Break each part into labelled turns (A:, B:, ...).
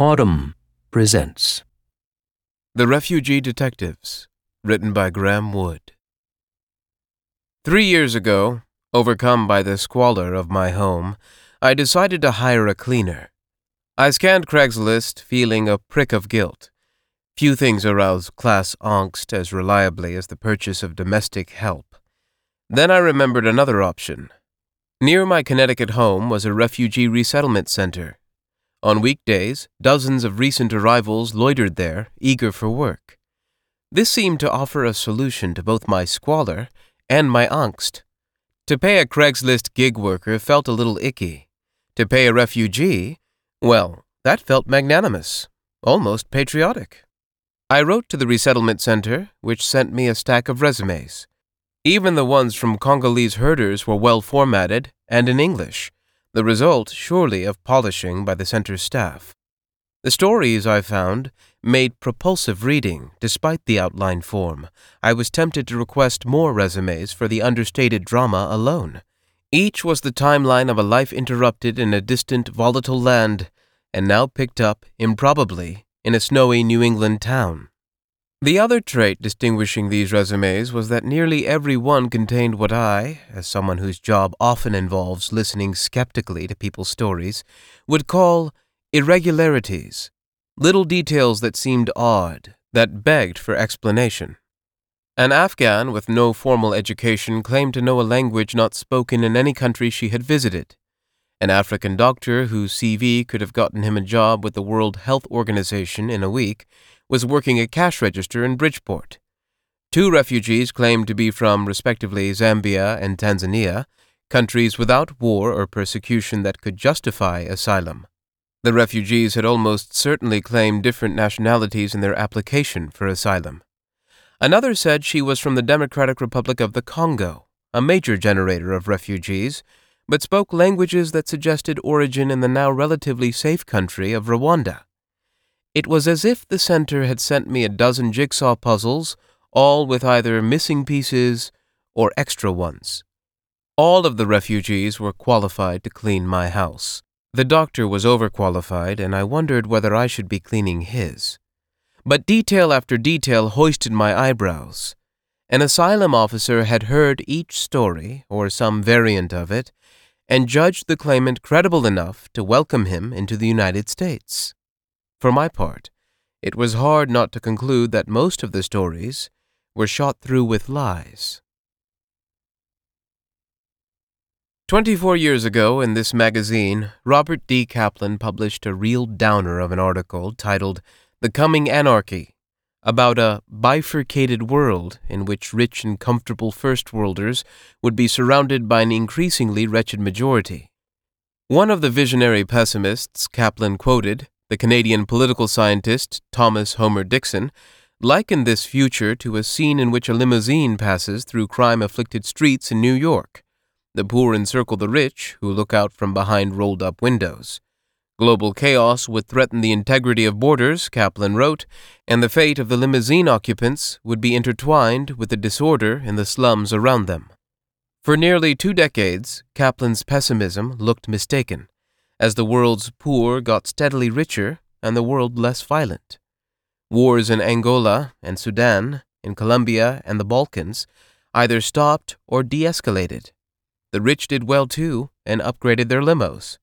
A: Audm presents
B: The Refugee Detectives, written by Graeme Wood. Three years ago, overcome by the squalor of my home, I decided to hire a cleaner. I scanned Craigslist, feeling a prick of guilt. Few things arouse class angst as reliably as the purchase of domestic help. Then I remembered another option. Near my Connecticut home was a refugee resettlement center. On weekdays, dozens of recent arrivals loitered there, eager for work. This seemed to offer a solution to both my squalor and my angst. To pay a Craigslist gig worker felt a little icky. To pay a refugee, well, that felt magnanimous, almost patriotic. I wrote to the resettlement center, which sent me a stack of resumes. Even the ones from Congolese herders were well formatted and in English, the result, surely, of polishing by the center's staff. The stories, I found, made propulsive reading, despite the outline form. I was tempted to request more resumes for the understated drama alone. Each was the timeline of a life interrupted in a distant, volatile land, and now picked up, improbably, in a snowy New England town. The other trait distinguishing these resumes was that nearly every one contained what I, as someone whose job often involves listening skeptically to people's stories, would call irregularities, little details that seemed odd, that begged for explanation. An Afghan with no formal education claimed to know a language not spoken in any country she had visited. An African doctor whose CV could have gotten him a job with the World Health Organization in a week was working a cash register in Bridgeport. Two refugees claimed to be from, respectively, Zambia and Tanzania, countries without war or persecution that could justify asylum. The refugees had almost certainly claimed different nationalities in their application for asylum. Another said she was from the Democratic Republic of the Congo, a major generator of refugees, but spoke languages that suggested origin in the now relatively safe country of Rwanda. It was as if the center had sent me a dozen jigsaw puzzles, all with either missing pieces or extra ones. All of the refugees were qualified to clean my house. The doctor was overqualified, and I wondered whether I should be cleaning his. But detail after detail hoisted my eyebrows. An asylum officer had heard each story, or some variant of it, and judged the claimant credible enough to welcome him into the United States. For my part, it was hard not to conclude that most of the stories were shot through with lies. Twenty four years ago, in this magazine, Robert D. Kaplan published a real downer of an article titled The Coming Anarchy about a bifurcated world in which rich and comfortable first worlders would be surrounded by an increasingly wretched majority. One of the visionary pessimists Kaplan quoted, the Canadian political scientist Thomas Homer Dixon, likened this future to a scene in which a limousine passes through crime afflicted streets in New York. The poor encircle the rich, who look out from behind rolled up windows. Global chaos would threaten the integrity of borders, Kaplan wrote, and the fate of the limousine occupants would be intertwined with the disorder in the slums around them. For nearly two decades, Kaplan's pessimism looked mistaken, as the world's poor got steadily richer and the world less violent. Wars in Angola and Sudan, in Colombia and the Balkans, either stopped or de escalated. The rich did well too and upgraded their limos.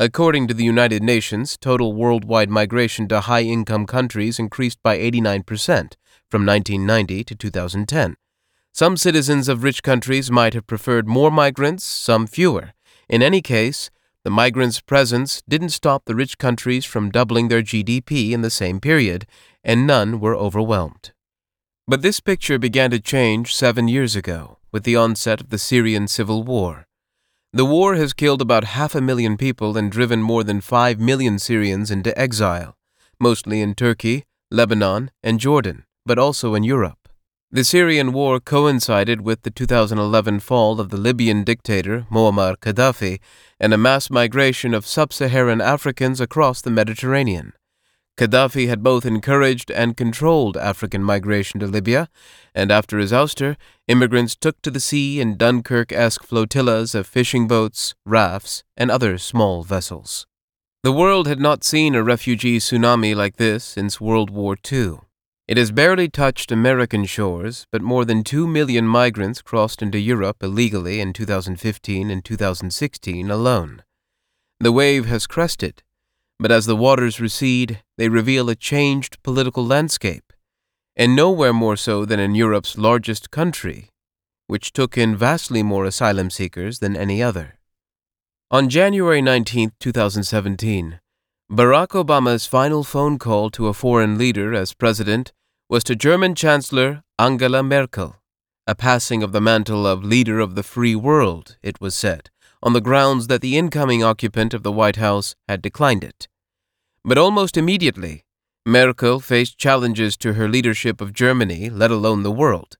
B: According to the United Nations, total worldwide migration to high income countries increased by 89% from 1990 to 2010. Some citizens of rich countries might have preferred more migrants, some fewer. In any case, the migrants' presence didn't stop the rich countries from doubling their GDP in the same period, and none were overwhelmed. But this picture began to change seven years ago with the onset of the Syrian civil war. The war has killed about half a million people and driven more than five million Syrians into exile, mostly in Turkey, Lebanon, and Jordan, but also in Europe. The Syrian war coincided with the 2011 fall of the Libyan dictator Muammar Gaddafi and a mass migration of sub Saharan Africans across the Mediterranean. Gaddafi had both encouraged and controlled African migration to Libya, and after his ouster, immigrants took to the sea in Dunkirk esque flotillas of fishing boats, rafts, and other small vessels. The world had not seen a refugee tsunami like this since World War II. It has barely touched American shores, but more than 2 million migrants crossed into Europe illegally in 2015 and 2016 alone. The wave has crested, but as the waters recede, they reveal a changed political landscape, and nowhere more so than in Europe's largest country, which took in vastly more asylum seekers than any other. On January 19, 2017, Barack Obama's final phone call to a foreign leader as president was to German Chancellor Angela Merkel, a passing of the mantle of leader of the free world, it was said, on the grounds that the incoming occupant of the White House had declined it. But almost immediately, Merkel faced challenges to her leadership of Germany, let alone the world.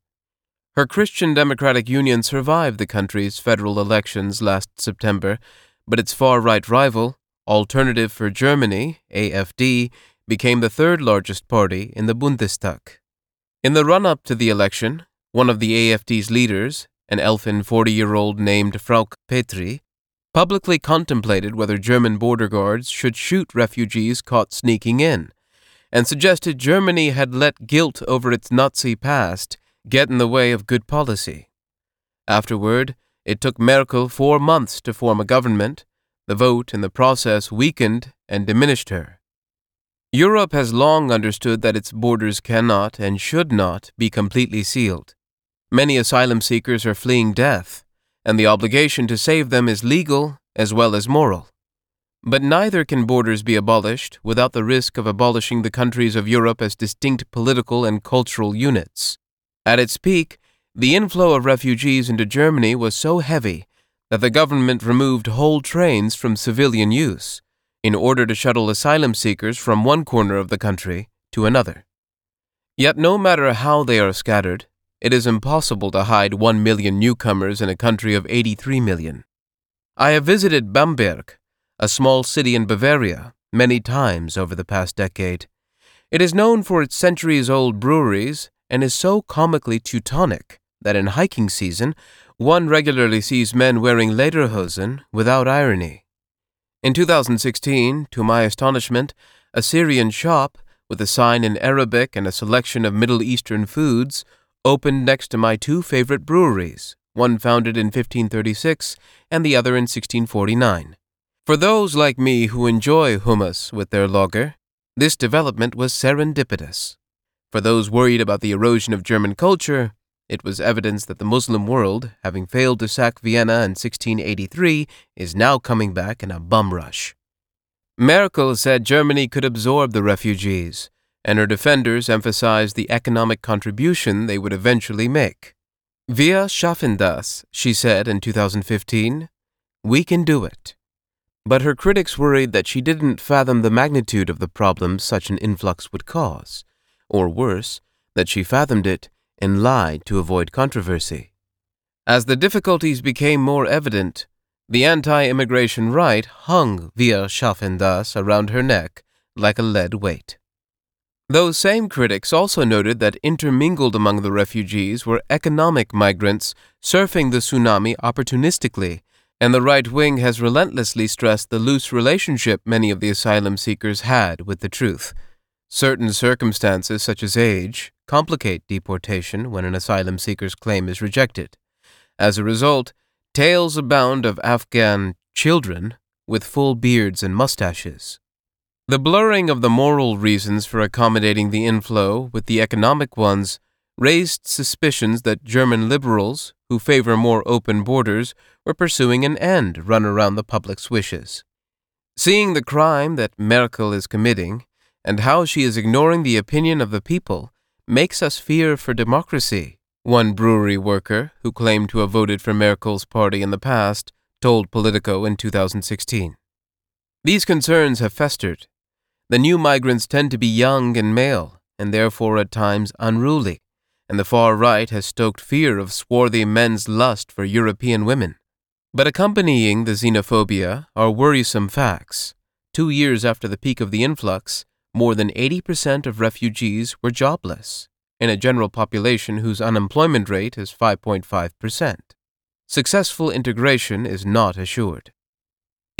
B: Her Christian Democratic Union survived the country's federal elections last September, but its far right rival, Alternative for Germany, AFD, became the third largest party in the Bundestag. In the run up to the election, one of the AFD's leaders, an elfin 40 year old named Frauke Petry, publicly contemplated whether German border guards should shoot refugees caught sneaking in, and suggested Germany had let guilt over its Nazi past get in the way of good policy. Afterward, it took Merkel four months to form a government. The vote in the process weakened and diminished her. Europe has long understood that its borders cannot and should not be completely sealed. Many asylum seekers are fleeing death, and the obligation to save them is legal as well as moral. But neither can borders be abolished without the risk of abolishing the countries of Europe as distinct political and cultural units. At its peak, the inflow of refugees into Germany was so heavy that the government removed whole trains from civilian use in order to shuttle asylum seekers from one corner of the country to another. Yet, no matter how they are scattered, it is impossible to hide 1 million newcomers in a country of 83 million. I have visited Bamberg, a small city in Bavaria, many times over the past decade. It is known for its centuries old breweries and is so comically Teutonic that in hiking season one regularly sees men wearing lederhosen without irony. In 2016, to my astonishment, a Syrian shop with a sign in Arabic and a selection of Middle Eastern foods opened next to my two favorite breweries, one founded in 1536 and the other in 1649. For those like me who enjoy hummus with their lager, this development was serendipitous. For those worried about the erosion of German culture, it was evidence that the Muslim world, having failed to sack Vienna in 1683, is now coming back in a bum rush. Merkel said Germany could absorb the refugees, and her defenders emphasized the economic contribution they would eventually make. Wir schaffen das, she said in 2015. We can do it. But her critics worried that she didn't fathom the magnitude of the problems such an influx would cause, or worse, that she fathomed it and lied to avoid controversy. As the difficulties became more evident, the anti immigration right hung Wir schaffen das around her neck like a lead weight. Those same critics also noted that intermingled among the refugees were economic migrants surfing the tsunami opportunistically, and the right wing has relentlessly stressed the loose relationship many of the asylum seekers had with the truth. Certain circumstances, such as age, complicate deportation when an asylum seeker's claim is rejected. As a result, tales abound of Afghan children with full beards and mustaches. The blurring of the moral reasons for accommodating the inflow with the economic ones raised suspicions that German liberals, who favor more open borders, were pursuing an end run around the public's wishes. Seeing the crime that Merkel is committing, and how she is ignoring the opinion of the people, makes us fear for democracy, one brewery worker who claimed to have voted for Merkel's party in the past told Politico in 2016. These concerns have festered. The new migrants tend to be young and male, and therefore at times unruly, and the far right has stoked fear of swarthy men's lust for European women. But accompanying the xenophobia are worrisome facts. Two years after the peak of the influx, more than 80% of refugees were jobless, in a general population whose unemployment rate is 5.5%. Successful integration is not assured.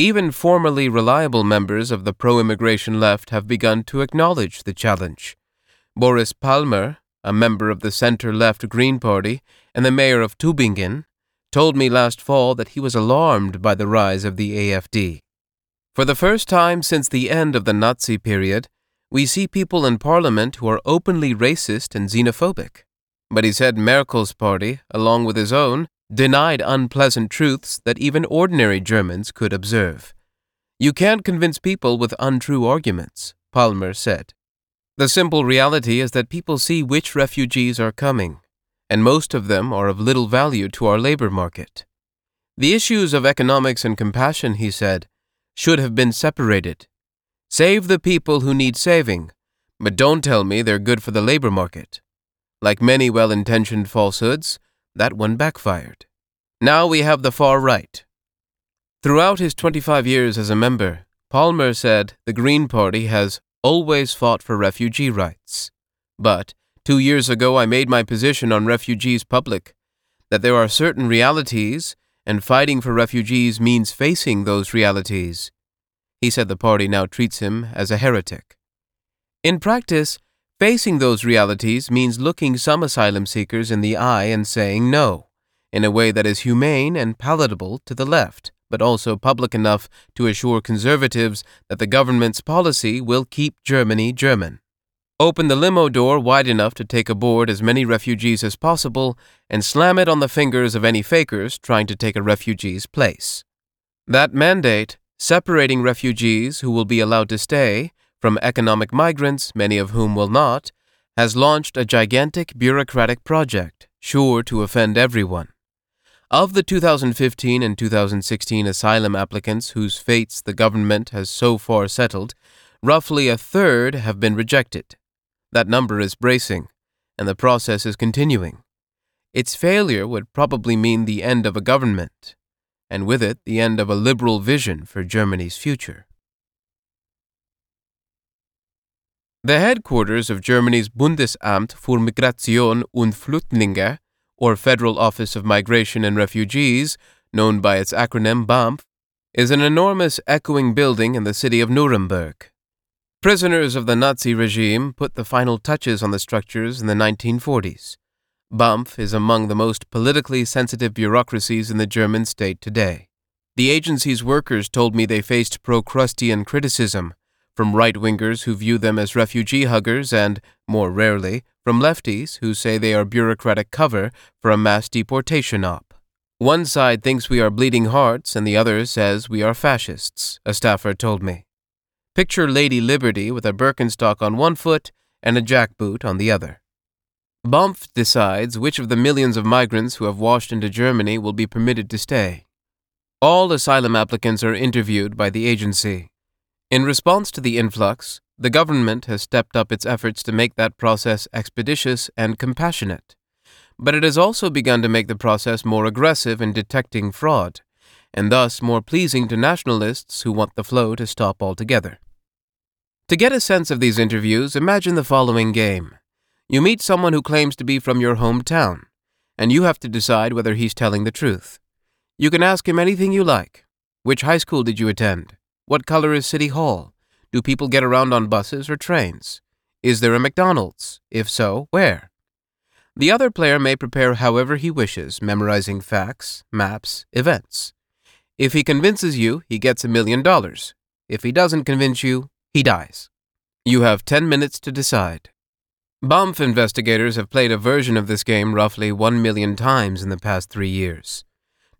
B: Even formerly reliable members of the pro immigration left have begun to acknowledge the challenge. Boris Palmer, a member of the center left Green Party and the mayor of Tübingen, told me last fall that he was alarmed by the rise of the AFD. For the first time since the end of the Nazi period, we see people in parliament who are openly racist and xenophobic. But he said Merkel's party, along with his own, denied unpleasant truths that even ordinary Germans could observe. You can't convince people with untrue arguments, Palmer said. The simple reality is that people see which refugees are coming, and most of them are of little value to our labor market. The issues of economics and compassion, he said, should have been separated. Save the people who need saving, but don't tell me they're good for the labor market. Like many well intentioned falsehoods, that one backfired. Now we have the far right. Throughout his 25 years as a member, Palmer said the Green Party has always fought for refugee rights. But two years ago, I made my position on refugees public that there are certain realities, and fighting for refugees means facing those realities. He said the party now treats him as a heretic. In practice, Facing those realities means looking some asylum seekers in the eye and saying no, in a way that is humane and palatable to the left, but also public enough to assure conservatives that the government's policy will keep Germany German. Open the limo door wide enough to take aboard as many refugees as possible and slam it on the fingers of any fakers trying to take a refugee's place. That mandate, separating refugees who will be allowed to stay from economic migrants, many of whom will not, has launched a gigantic bureaucratic project, sure to offend everyone. Of the 2015 and 2016 asylum applicants whose fates the government has so far settled, roughly a third have been rejected. That number is bracing, and the process is continuing. Its failure would probably mean the end of a government, and with it the end of a liberal vision for Germany's future. The headquarters of Germany's Bundesamt für Migration und Flüchtlinge, or Federal Office of Migration and Refugees, known by its acronym BAMF, is an enormous echoing building in the city of Nuremberg. Prisoners of the Nazi regime put the final touches on the structures in the 1940s. BAMF is among the most politically sensitive bureaucracies in the German state today. The agency's workers told me they faced Procrustean criticism from right wingers who view them as refugee huggers, and, more rarely, from lefties who say they are bureaucratic cover for a mass deportation op. One side thinks we are bleeding hearts, and the other says we are fascists, a staffer told me. Picture Lady Liberty with a Birkenstock on one foot and a jackboot on the other. BAMF decides which of the millions of migrants who have washed into Germany will be permitted to stay. All asylum applicants are interviewed by the agency. In response to the influx, the government has stepped up its efforts to make that process expeditious and compassionate. But it has also begun to make the process more aggressive in detecting fraud, and thus more pleasing to nationalists who want the flow to stop altogether. To get a sense of these interviews, imagine the following game. You meet someone who claims to be from your hometown, and you have to decide whether he's telling the truth. You can ask him anything you like. Which high school did you attend? What color is City Hall? Do people get around on buses or trains? Is there a McDonald's? If so, where? The other player may prepare however he wishes, memorizing facts, maps, events. If he convinces you, he gets a million dollars. If he doesn't convince you, he dies. You have 10 minutes to decide. BAMF investigators have played a version of this game roughly 1 million times in the past three years.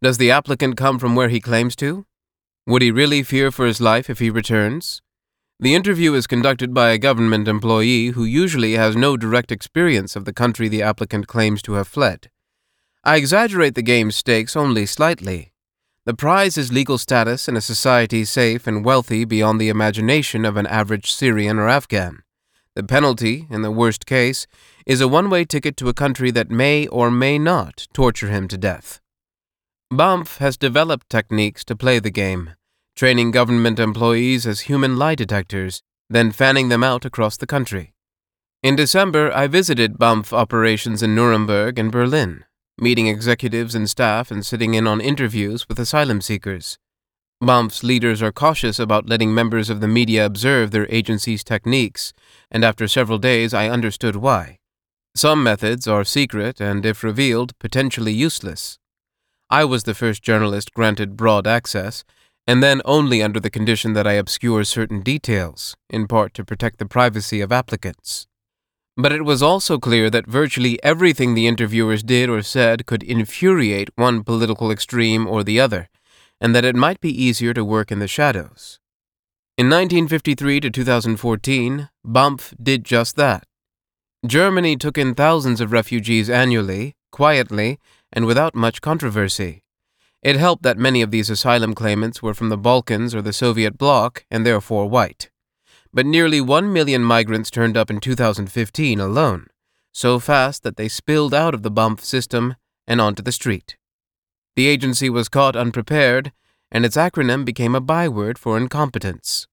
B: Does the applicant come from where he claims to? Would he really fear for his life if he returns? The interview is conducted by a government employee who usually has no direct experience of the country the applicant claims to have fled. I exaggerate the game's stakes only slightly. The prize is legal status in a society safe and wealthy beyond the imagination of an average Syrian or Afghan. The penalty, in the worst case, is a one way ticket to a country that may or may not torture him to death. BAMF has developed techniques to play the game training government employees as human lie detectors, then fanning them out across the country. In December, I visited BAMF operations in Nuremberg and Berlin, meeting executives and staff and sitting in on interviews with asylum seekers. BAMF's leaders are cautious about letting members of the media observe their agency's techniques, and after several days I understood why. Some methods are secret and, if revealed, potentially useless. I was the first journalist granted broad access, and then only under the condition that I obscure certain details, in part to protect the privacy of applicants. But it was also clear that virtually everything the interviewers did or said could infuriate one political extreme or the other, and that it might be easier to work in the shadows. In 1953 to 2014, BAMF did just that. Germany took in thousands of refugees annually, quietly, and without much controversy. It helped that many of these asylum claimants were from the Balkans or the Soviet bloc and therefore white. But nearly one million migrants turned up in 2015 alone, so fast that they spilled out of the BAMF system and onto the street. The agency was caught unprepared, and its acronym became a byword for incompetence.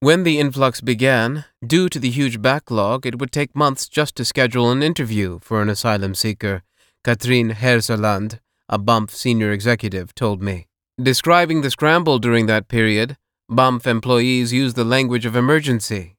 B: When the influx began, due to the huge backlog, it would take months just to schedule an interview for an asylum seeker, Katrin Hirseland, a BAMF senior executive, told me. Describing the scramble during that period, BAMF employees used the language of emergency.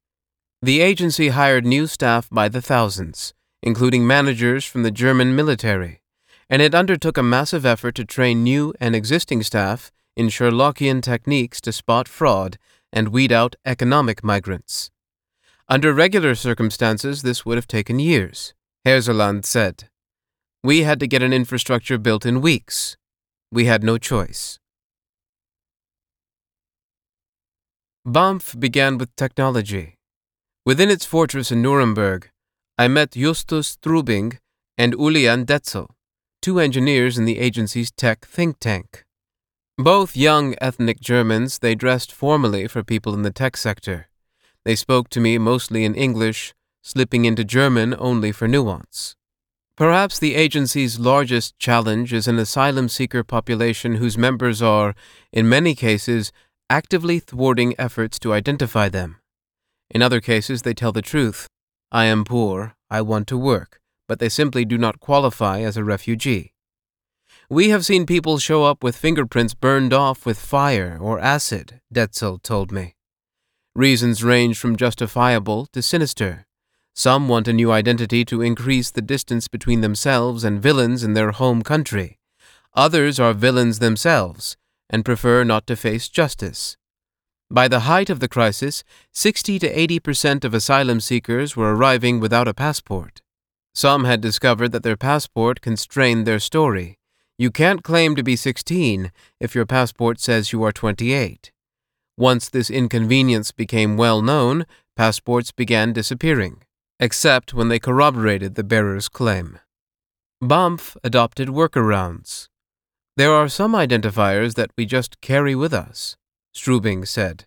B: The agency hired new staff by the thousands, including managers from the German military and it undertook a massive effort to train new and existing staff in Sherlockian techniques to spot fraud and weed out economic migrants. Under regular circumstances, this would have taken years, Hirseland said. We had to get an infrastructure built in weeks. We had no choice. BAMF began with technology. Within its fortress in Nuremberg, I met Justus Strubing and Julian Detzel two engineers in the agency's tech think tank. Both young ethnic Germans, they dressed formally for people in the tech sector. They spoke to me mostly in English, slipping into German only for nuance. Perhaps the agency's largest challenge is an asylum seeker population whose members are, in many cases, actively thwarting efforts to identify them. In other cases, they tell the truth I am poor, I want to work, but they simply do not qualify as a refugee. We have seen people show up with fingerprints burned off with fire or acid, Detzel told me. Reasons range from justifiable to sinister. Some want a new identity to increase the distance between themselves and villains in their home country. Others are villains themselves and prefer not to face justice. By the height of the crisis, 60 to 80 percent of asylum seekers were arriving without a passport. Some had discovered that their passport constrained their story. You can't claim to be 16 if your passport says you are 28. Once this inconvenience became well known, passports began disappearing, except when they corroborated the bearer's claim. BAMF adopted workarounds. There are some identifiers that we just carry with us, Strubing said.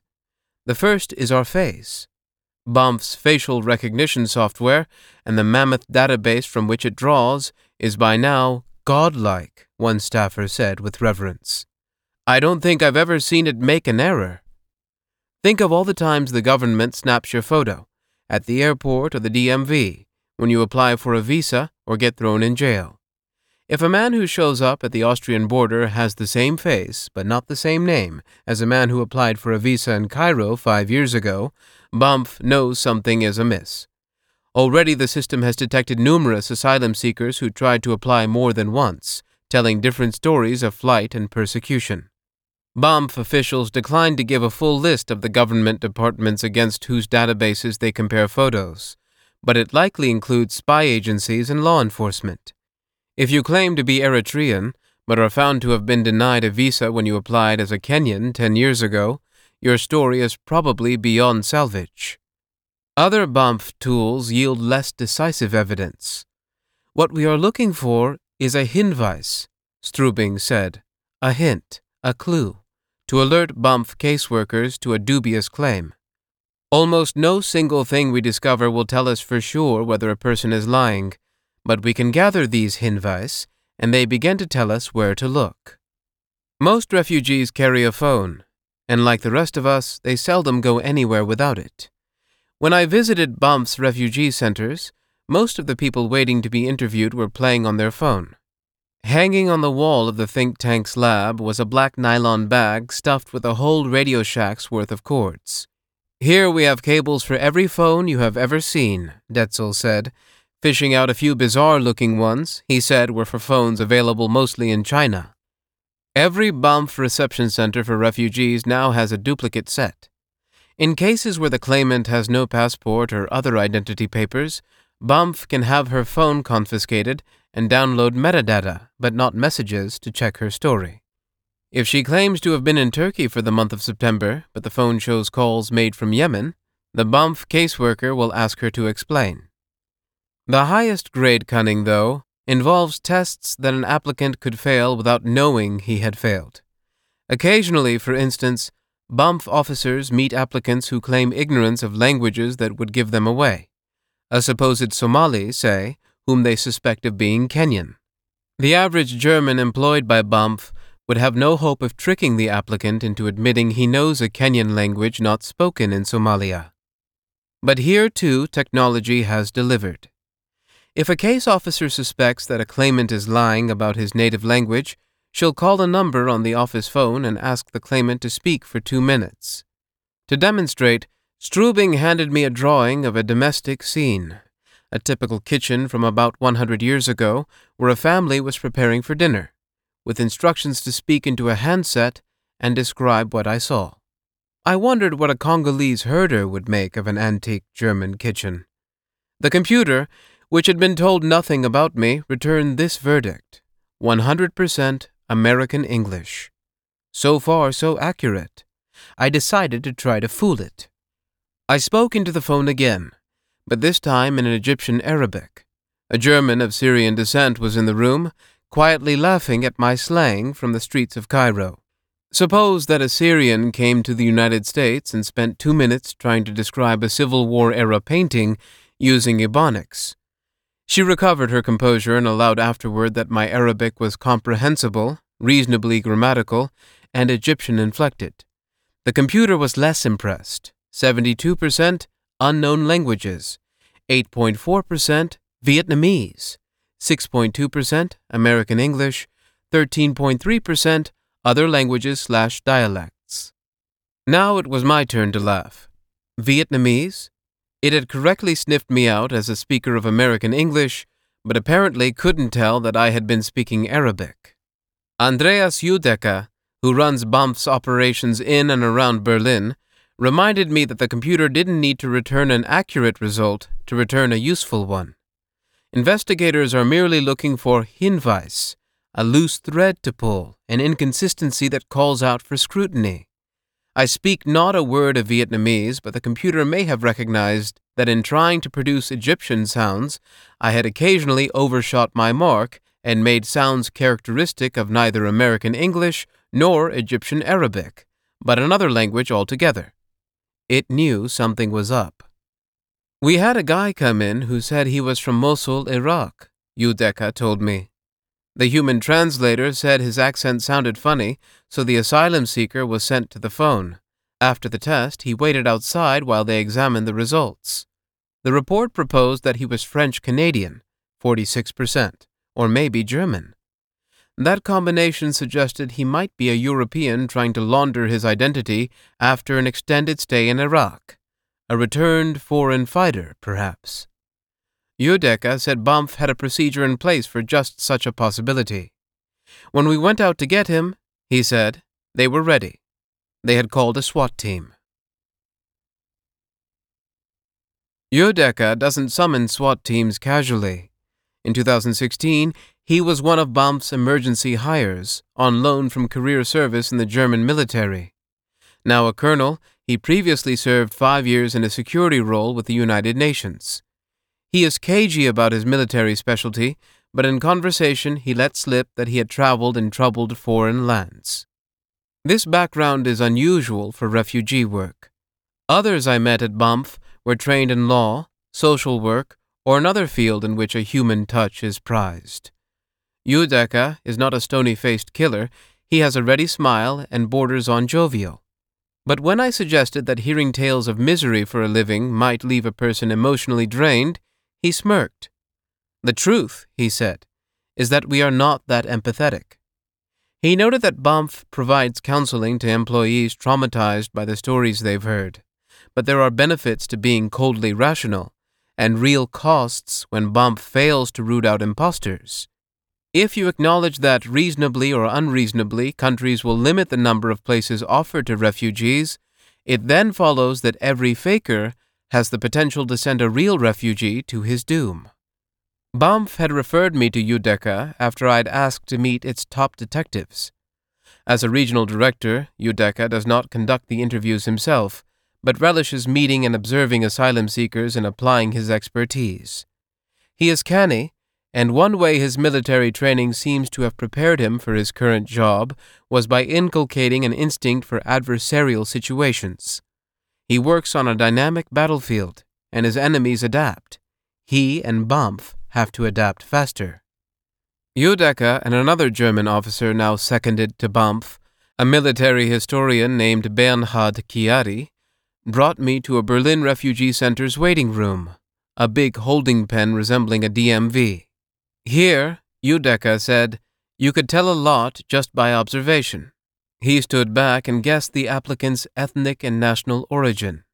B: The first is our face. BAMF's facial recognition software and the mammoth database from which it draws is by now godlike, one staffer said with reverence. I don't think I've ever seen it make an error. Think of all the times the government snaps your photo at the airport or the DMV, when you apply for a visa or get thrown in jail. If a man who shows up at the Austrian border has the same face, but not the same name, as a man who applied for a visa in Cairo five years ago, BAMF knows something is amiss. Already the system has detected numerous asylum seekers who tried to apply more than once, telling different stories of flight and persecution. BAMF officials declined to give a full list of the government departments against whose databases they compare photos, but it likely includes spy agencies and law enforcement. If you claim to be Eritrean, but are found to have been denied a visa when you applied as a Kenyan 10 years ago, your story is probably beyond salvage. Other BAMF tools yield less decisive evidence. What we are looking for is a Hinweis, Strubing said, a hint, a clue, to alert BAMF caseworkers to a dubious claim. Almost no single thing we discover will tell us for sure whether a person is lying, but we can gather these Hinweis, and they begin to tell us where to look. Most refugees carry a phone, and like the rest of us, they seldom go anywhere without it. When I visited BAMF's refugee centers, most of the people waiting to be interviewed were playing on their phone. Hanging on the wall of the think tank's lab was a black nylon bag stuffed with a whole Radio Shack's worth of cords. Here we have cables for every phone you have ever seen, Detzel said, fishing out a few bizarre looking ones he said were for phones available mostly in China. Every BAMF reception center for refugees now has a duplicate set. In cases where the claimant has no passport or other identity papers, BAMF can have her phone confiscated and download metadata, but not messages, to check her story. If she claims to have been in Turkey for the month of September, but the phone shows calls made from Yemen, the BAMF caseworker will ask her to explain. The highest grade cunning, though, involves tests that an applicant could fail without knowing he had failed. Occasionally, for instance, BAMF officers meet applicants who claim ignorance of languages that would give them away. A supposed Somali, say, whom they suspect of being Kenyan. The average German employed by BAMF would have no hope of tricking the applicant into admitting he knows a Kenyan language not spoken in Somalia. But here, too, technology has delivered. If a case officer suspects that a claimant is lying about his native language, she'll call a number on the office phone and ask the claimant to speak for two minutes. To demonstrate, Strubing handed me a drawing of a domestic scene, a typical kitchen from about 100 years ago, where a family was preparing for dinner, with instructions to speak into a handset and describe what I saw. I wondered what a Congolese herder would make of an antique German kitchen. The computer, which had been told nothing about me, returned this verdict 100% American English. So far, so accurate. I decided to try to fool it. I spoke into the phone again, but this time in an Egyptian Arabic. A German of Syrian descent was in the room, quietly laughing at my slang from the streets of Cairo. Suppose that a Syrian came to the United States and spent two minutes trying to describe a Civil War era painting using Ebonics. She recovered her composure and allowed afterward that my Arabic was comprehensible, reasonably grammatical, and Egyptian inflected. The computer was less impressed 72% unknown languages, 8.4% Vietnamese, 6.2% American English, 13.3% other languages slash dialects. Now it was my turn to laugh. Vietnamese? It had correctly sniffed me out as a speaker of American English, but apparently couldn't tell that I had been speaking Arabic. Andreas Udeka, who runs BAMF's operations in and around Berlin, reminded me that the computer didn't need to return an accurate result to return a useful one. Investigators are merely looking for Hinweis, a loose thread to pull, an inconsistency that calls out for scrutiny. I speak not a word of Vietnamese, but the computer may have recognized that in trying to produce Egyptian sounds, I had occasionally overshot my mark and made sounds characteristic of neither American English nor Egyptian Arabic, but another language altogether. It knew something was up. We had a guy come in who said he was from Mosul, Iraq, Udeka told me. The human translator said his accent sounded funny, so the asylum seeker was sent to the phone. After the test, he waited outside while they examined the results. The report proposed that he was French Canadian, 46%, or maybe German. That combination suggested he might be a European trying to launder his identity after an extended stay in Iraq. A returned foreign fighter, perhaps. Udeka said BAMF had a procedure in place for just such a possibility. When we went out to get him, he said, they were ready. They had called a SWAT team. Udeka doesn't summon SWAT teams casually. In 2016, he was one of BAMF's emergency hires, on loan from career service in the German military. Now a colonel, he previously served five years in a security role with the United Nations. He is cagey about his military specialty, but in conversation he let slip that he had traveled in troubled foreign lands. This background is unusual for refugee work. Others I met at BAMF were trained in law, social work, or another field in which a human touch is prized. Udeka is not a stony faced killer, he has a ready smile and borders on jovial. But when I suggested that hearing tales of misery for a living might leave a person emotionally drained, he smirked. The truth, he said, is that we are not that empathetic. He noted that BAMF provides counseling to employees traumatized by the stories they've heard, but there are benefits to being coldly rational and real costs when BAMF fails to root out imposters. If you acknowledge that reasonably or unreasonably countries will limit the number of places offered to refugees, it then follows that every faker has the potential to send a real refugee to his doom. BAMF had referred me to Udeka after I'd asked to meet its top detectives. As a regional director, Udeka does not conduct the interviews himself, but relishes meeting and observing asylum seekers and applying his expertise. He is canny, and one way his military training seems to have prepared him for his current job was by inculcating an instinct for adversarial situations. He works on a dynamic battlefield, and his enemies adapt. He and BAMF have to adapt faster. Udeka and another German officer now seconded to BAMF, a military historian named Bernhard Chiari, brought me to a Berlin refugee center's waiting room, a big holding pen resembling a DMV. Here, Udeka said, you could tell a lot just by observation. He stood back and guessed the applicant's ethnic and national origin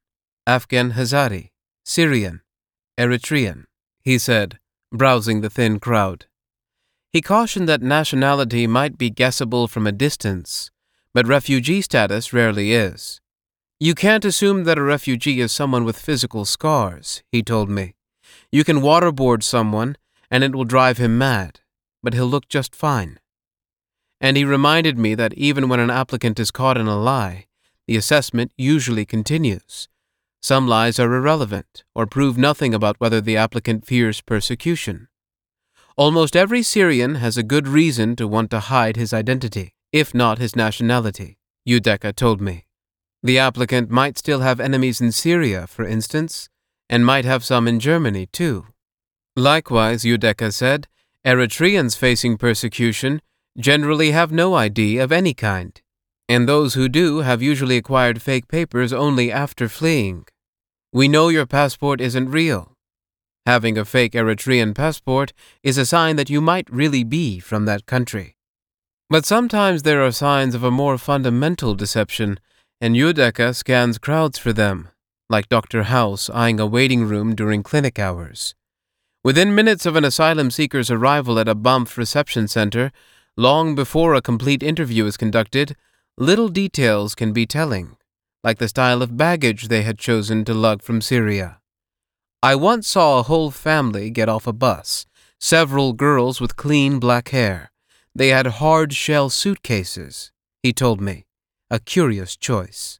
B: Afghan Hazara, Syrian, Eritrean, he said, browsing the thin crowd. He cautioned that nationality might be guessable from a distance, but refugee status rarely is. You can't assume that a refugee is someone with physical scars, he told me. You can waterboard someone, and it will drive him mad, but he'll look just fine. And he reminded me that even when an applicant is caught in a lie, the assessment usually continues, some lies are irrelevant or prove nothing about whether the applicant fears persecution. Almost every Syrian has a good reason to want to hide his identity, if not his nationality, Udeka told me. The applicant might still have enemies in Syria, for instance, and might have some in Germany, too. Likewise, Udeka said, Eritreans facing persecution generally have no ID of any kind, and those who do have usually acquired fake papers only after fleeing. We know your passport isn't real. Having a fake Eritrean passport is a sign that you might really be from that country. But sometimes there are signs of a more fundamental deception, and Udeka scans crowds for them, like Dr. House eyeing a waiting room during clinic hours. Within minutes of an asylum seeker's arrival at a BAMF reception center, long before a complete interview is conducted, little details can be telling like the style of baggage they had chosen to lug from Syria. I once saw a whole family get off a bus, several girls with clean black hair. They had hard shell suitcases, he told me, a curious choice.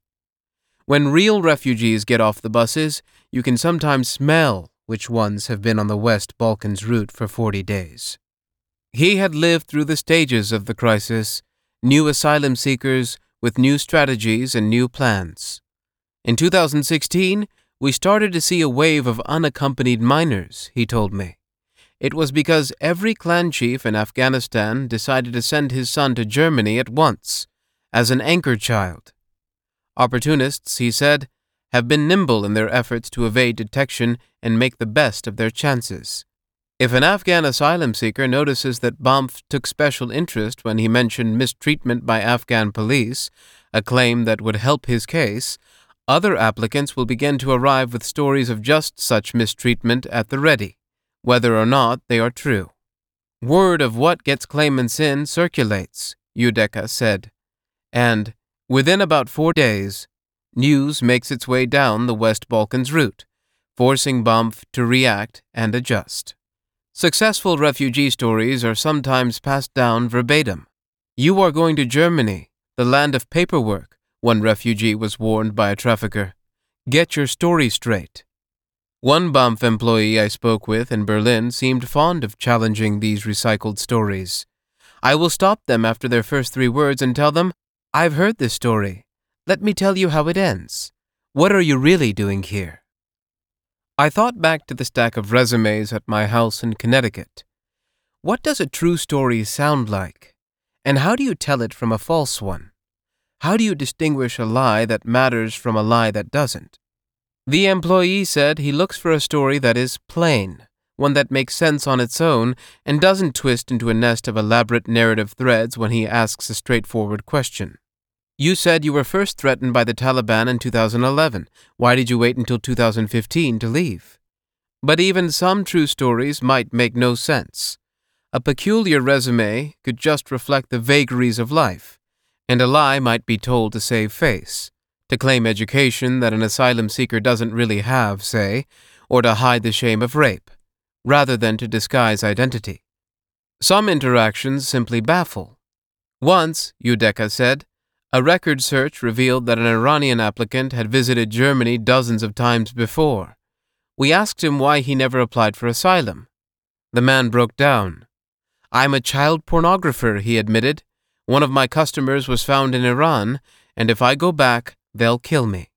B: When real refugees get off the buses, you can sometimes smell which ones have been on the West Balkans route for 40 days. He had lived through the stages of the crisis, new asylum seekers, with new strategies and new plans. In 2016, we started to see a wave of unaccompanied minors, he told me. It was because every clan chief in Afghanistan decided to send his son to Germany at once, as an anchor child. Opportunists, he said, have been nimble in their efforts to evade detection and make the best of their chances. If an Afghan asylum seeker notices that BAMF took special interest when he mentioned mistreatment by Afghan police, a claim that would help his case, other applicants will begin to arrive with stories of just such mistreatment at the ready, whether or not they are true. Word of what gets claimants in circulates, Udeka said, and, within about four days, news makes its way down the West Balkans route, forcing BAMF to react and adjust. Successful refugee stories are sometimes passed down verbatim. You are going to Germany, the land of paperwork, one refugee was warned by a trafficker. Get your story straight. One BAMF employee I spoke with in Berlin seemed fond of challenging these recycled stories. I will stop them after their first three words and tell them, I've heard this story. Let me tell you how it ends. What are you really doing here? I thought back to the stack of resumes at my house in Connecticut. What does a true story sound like? And how do you tell it from a false one? How do you distinguish a lie that matters from a lie that doesn't? The employee said he looks for a story that is plain, one that makes sense on its own and doesn't twist into a nest of elaborate narrative threads when he asks a straightforward question. You said you were first threatened by the Taliban in 2011. Why did you wait until 2015 to leave? But even some true stories might make no sense. A peculiar resume could just reflect the vagaries of life, and a lie might be told to save face, to claim education that an asylum seeker doesn't really have, say, or to hide the shame of rape, rather than to disguise identity. Some interactions simply baffle. Once, Udeka said, a record search revealed that an Iranian applicant had visited Germany dozens of times before. We asked him why he never applied for asylum. The man broke down. I'm a child pornographer, he admitted. One of my customers was found in Iran, and if I go back, they'll kill me.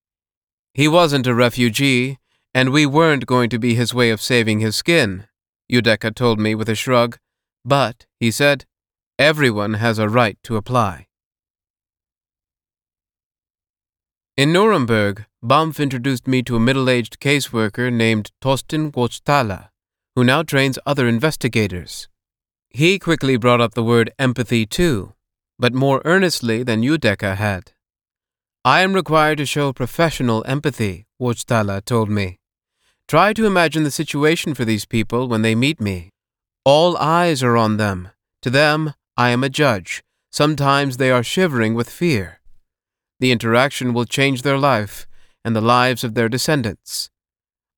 B: He wasn't a refugee, and we weren't going to be his way of saving his skin, Udeka told me with a shrug. But, he said, everyone has a right to apply. In Nuremberg, BAMF introduced me to a middle aged caseworker named Thorsten Wochtala, who now trains other investigators. He quickly brought up the word empathy too, but more earnestly than Udeka had. I am required to show professional empathy, Wochtala told me. Try to imagine the situation for these people when they meet me. All eyes are on them. To them, I am a judge. Sometimes they are shivering with fear. The interaction will change their life and the lives of their descendants.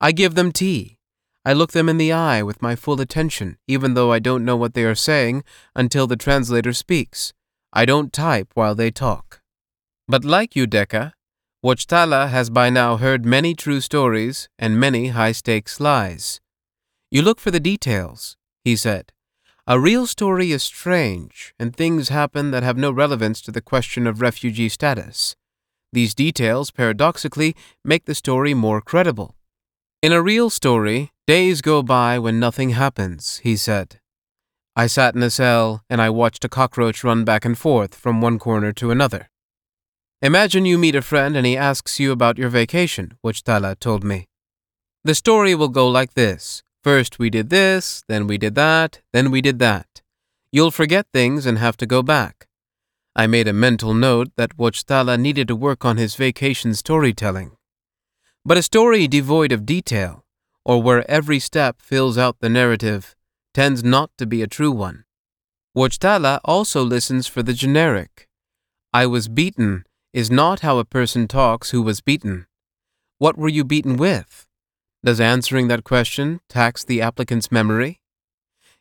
B: I give them tea. I look them in the eye with my full attention, even though I don't know what they are saying until the translator speaks. I don't type while they talk. But like Udeka, Wochtala has by now heard many true stories and many high stakes lies. You look for the details, he said. A real story is strange, and things happen that have no relevance to the question of refugee status. These details, paradoxically, make the story more credible. In a real story, days go by when nothing happens, he said. I sat in a cell and I watched a cockroach run back and forth from one corner to another. Imagine you meet a friend and he asks you about your vacation, Wochtala told me. The story will go like this First we did this, then we did that, then we did that. You'll forget things and have to go back. I made a mental note that Wochtala needed to work on his vacation storytelling. But a story devoid of detail, or where every step fills out the narrative, tends not to be a true one. Wochtala also listens for the generic. I was beaten is not how a person talks who was beaten. What were you beaten with? Does answering that question tax the applicant's memory?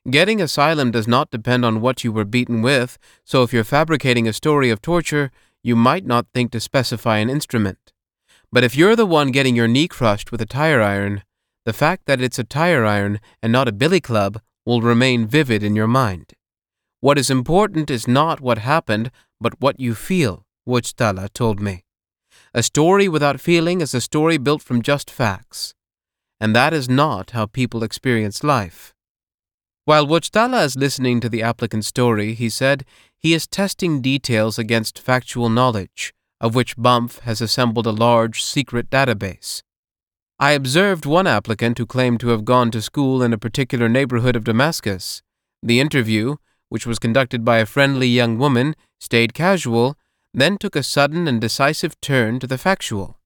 B: Getting asylum does not depend on what you were beaten with, so if you're fabricating a story of torture, you might not think to specify an instrument. But if you're the one getting your knee crushed with a tire iron, the fact that it's a tire iron and not a billy club will remain vivid in your mind. What is important is not what happened, but what you feel, Wochtala told me. A story without feeling is a story built from just facts and that is not how people experience life. While Wochtala is listening to the applicant's story, he said he is testing details against factual knowledge, of which BAMF has assembled a large secret database. I observed one applicant who claimed to have gone to school in a particular neighborhood of Damascus. The interview, which was conducted by a friendly young woman, stayed casual, then took a sudden and decisive turn to the factual.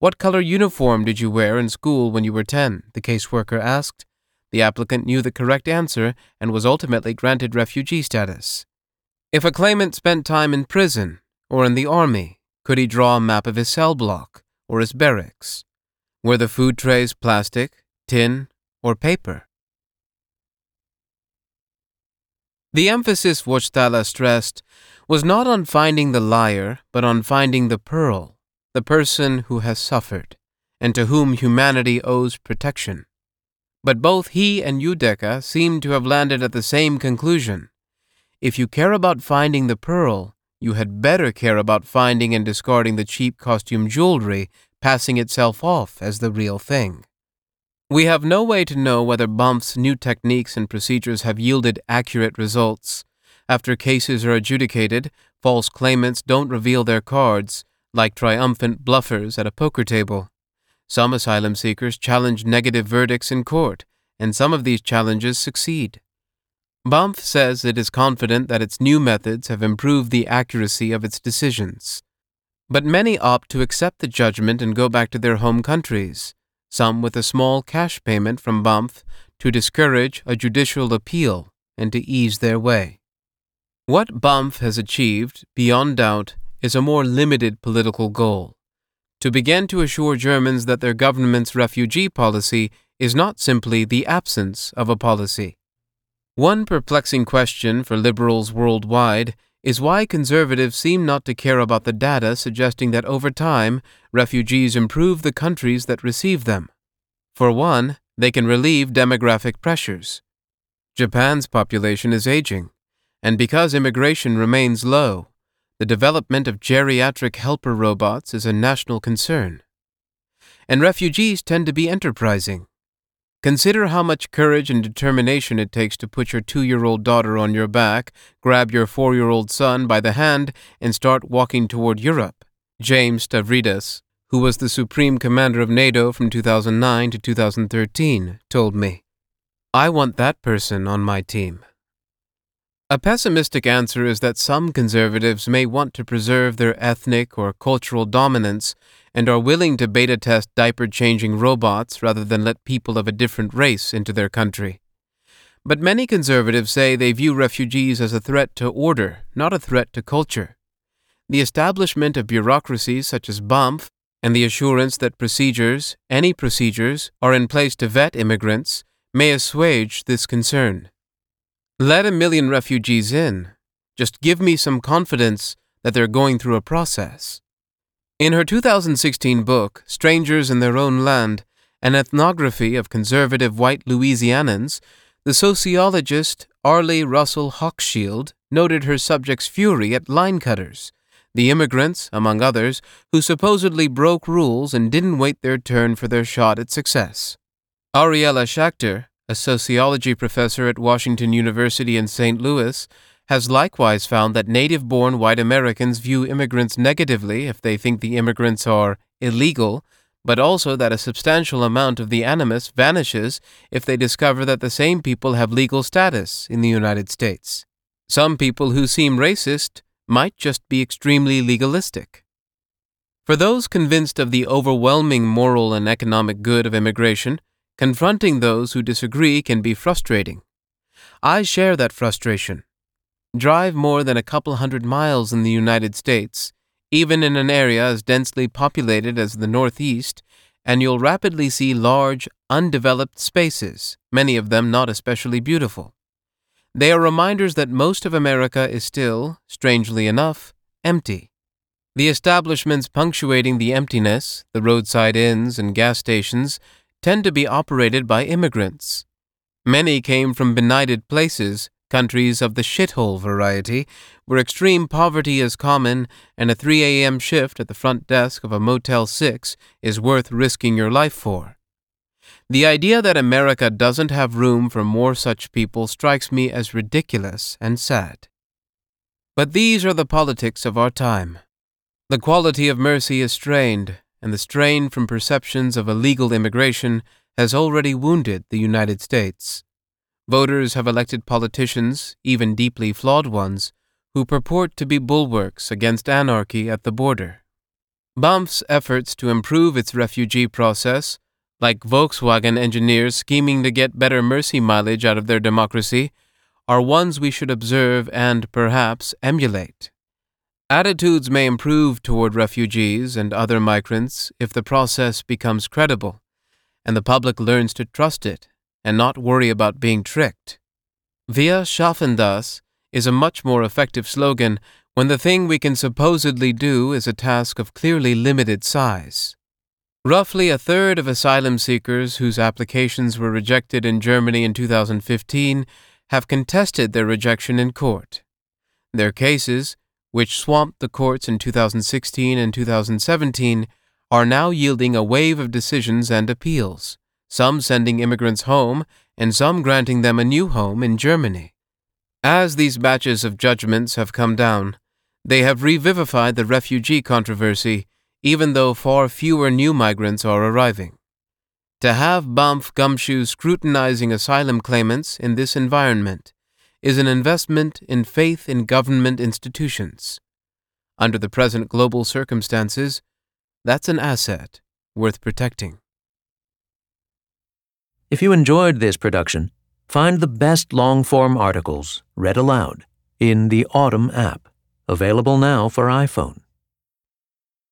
B: What color uniform did you wear in school when you were 10? the caseworker asked. The applicant knew the correct answer and was ultimately granted refugee status. If a claimant spent time in prison or in the army, could he draw a map of his cell block or his barracks? Were the food trays plastic, tin, or paper? The emphasis Wochtala stressed was not on finding the liar, but on finding the pearl the person who has suffered, and to whom humanity owes protection. But both he and Udeka seem to have landed at the same conclusion. If you care about finding the pearl, you had better care about finding and discarding the cheap costume jewelry passing itself off as the real thing. We have no way to know whether BAMF's new techniques and procedures have yielded accurate results. After cases are adjudicated, false claimants don't reveal their cards, like triumphant bluffers at a poker table. Some asylum seekers challenge negative verdicts in court, and some of these challenges succeed. BAMF says it is confident that its new methods have improved the accuracy of its decisions. But many opt to accept the judgment and go back to their home countries, some with a small cash payment from BAMF to discourage a judicial appeal and to ease their way. What BAMF has achieved, beyond doubt, is a more limited political goal to begin to assure Germans that their government's refugee policy is not simply the absence of a policy. One perplexing question for liberals worldwide is why conservatives seem not to care about the data suggesting that over time, refugees improve the countries that receive them. For one, they can relieve demographic pressures. Japan's population is aging, and because immigration remains low, the development of geriatric helper robots is a national concern. And refugees tend to be enterprising. Consider how much courage and determination it takes to put your two year old daughter on your back, grab your four year old son by the hand, and start walking toward Europe. James Stavridis, who was the Supreme Commander of NATO from 2009 to 2013, told me. I want that person on my team. A pessimistic answer is that some conservatives may want to preserve their ethnic or cultural dominance and are willing to beta test diaper changing robots rather than let people of a different race into their country. But many conservatives say they view refugees as a threat to order, not a threat to culture. The establishment of bureaucracies such as BAMF and the assurance that procedures, any procedures, are in place to vet immigrants may assuage this concern. Let a million refugees in. Just give me some confidence that they're going through a process. In her 2016 book, Strangers in Their Own Land An Ethnography of Conservative White Louisianans, the sociologist Arlie Russell Hochschild noted her subject's fury at line cutters, the immigrants, among others, who supposedly broke rules and didn't wait their turn for their shot at success. Ariela Schachter, a sociology professor at Washington University in St. Louis, has likewise found that native born white Americans view immigrants negatively if they think the immigrants are illegal, but also that a substantial amount of the animus vanishes if they discover that the same people have legal status in the United States. Some people who seem racist might just be extremely legalistic. For those convinced of the overwhelming moral and economic good of immigration, Confronting those who disagree can be frustrating. I share that frustration. Drive more than a couple hundred miles in the United States, even in an area as densely populated as the Northeast, and you'll rapidly see large, undeveloped spaces, many of them not especially beautiful. They are reminders that most of America is still, strangely enough, empty. The establishments punctuating the emptiness, the roadside inns and gas stations, tend to be operated by immigrants. Many came from benighted places, countries of the shithole variety, where extreme poverty is common and a 3 a.m. shift at the front desk of a Motel 6 is worth risking your life for. The idea that America doesn't have room for more such people strikes me as ridiculous and sad. But these are the politics of our time. The quality of mercy is strained, and the strain from perceptions of illegal immigration has already wounded the United States. Voters have elected politicians, even deeply flawed ones, who purport to be bulwarks against anarchy at the border. BAMF's efforts to improve its refugee process, like Volkswagen engineers scheming to get better mercy mileage out of their democracy, are ones we should observe and perhaps emulate. Attitudes may improve toward refugees and other migrants if the process becomes credible and the public learns to trust it and not worry about being tricked. Wir schaffen das is a much more effective slogan when the thing we can supposedly do is a task of clearly limited size. Roughly a third of asylum seekers whose applications were rejected in Germany in 2015 have contested their rejection in court. Their cases, which swamped the courts in 2016 and 2017, are now yielding a wave of decisions and appeals, some sending immigrants home and some granting them a new home in Germany. As these batches of judgments have come down, they have revivified the refugee controversy, even though far fewer new migrants are arriving. To have BAMF Gumshoe scrutinizing asylum claimants in this environment is an investment in faith in government institutions. Under the present global circumstances, that's an asset worth protecting.
A: If you enjoyed this production, find the best long form articles read aloud in the Audm app, available now for iPhone.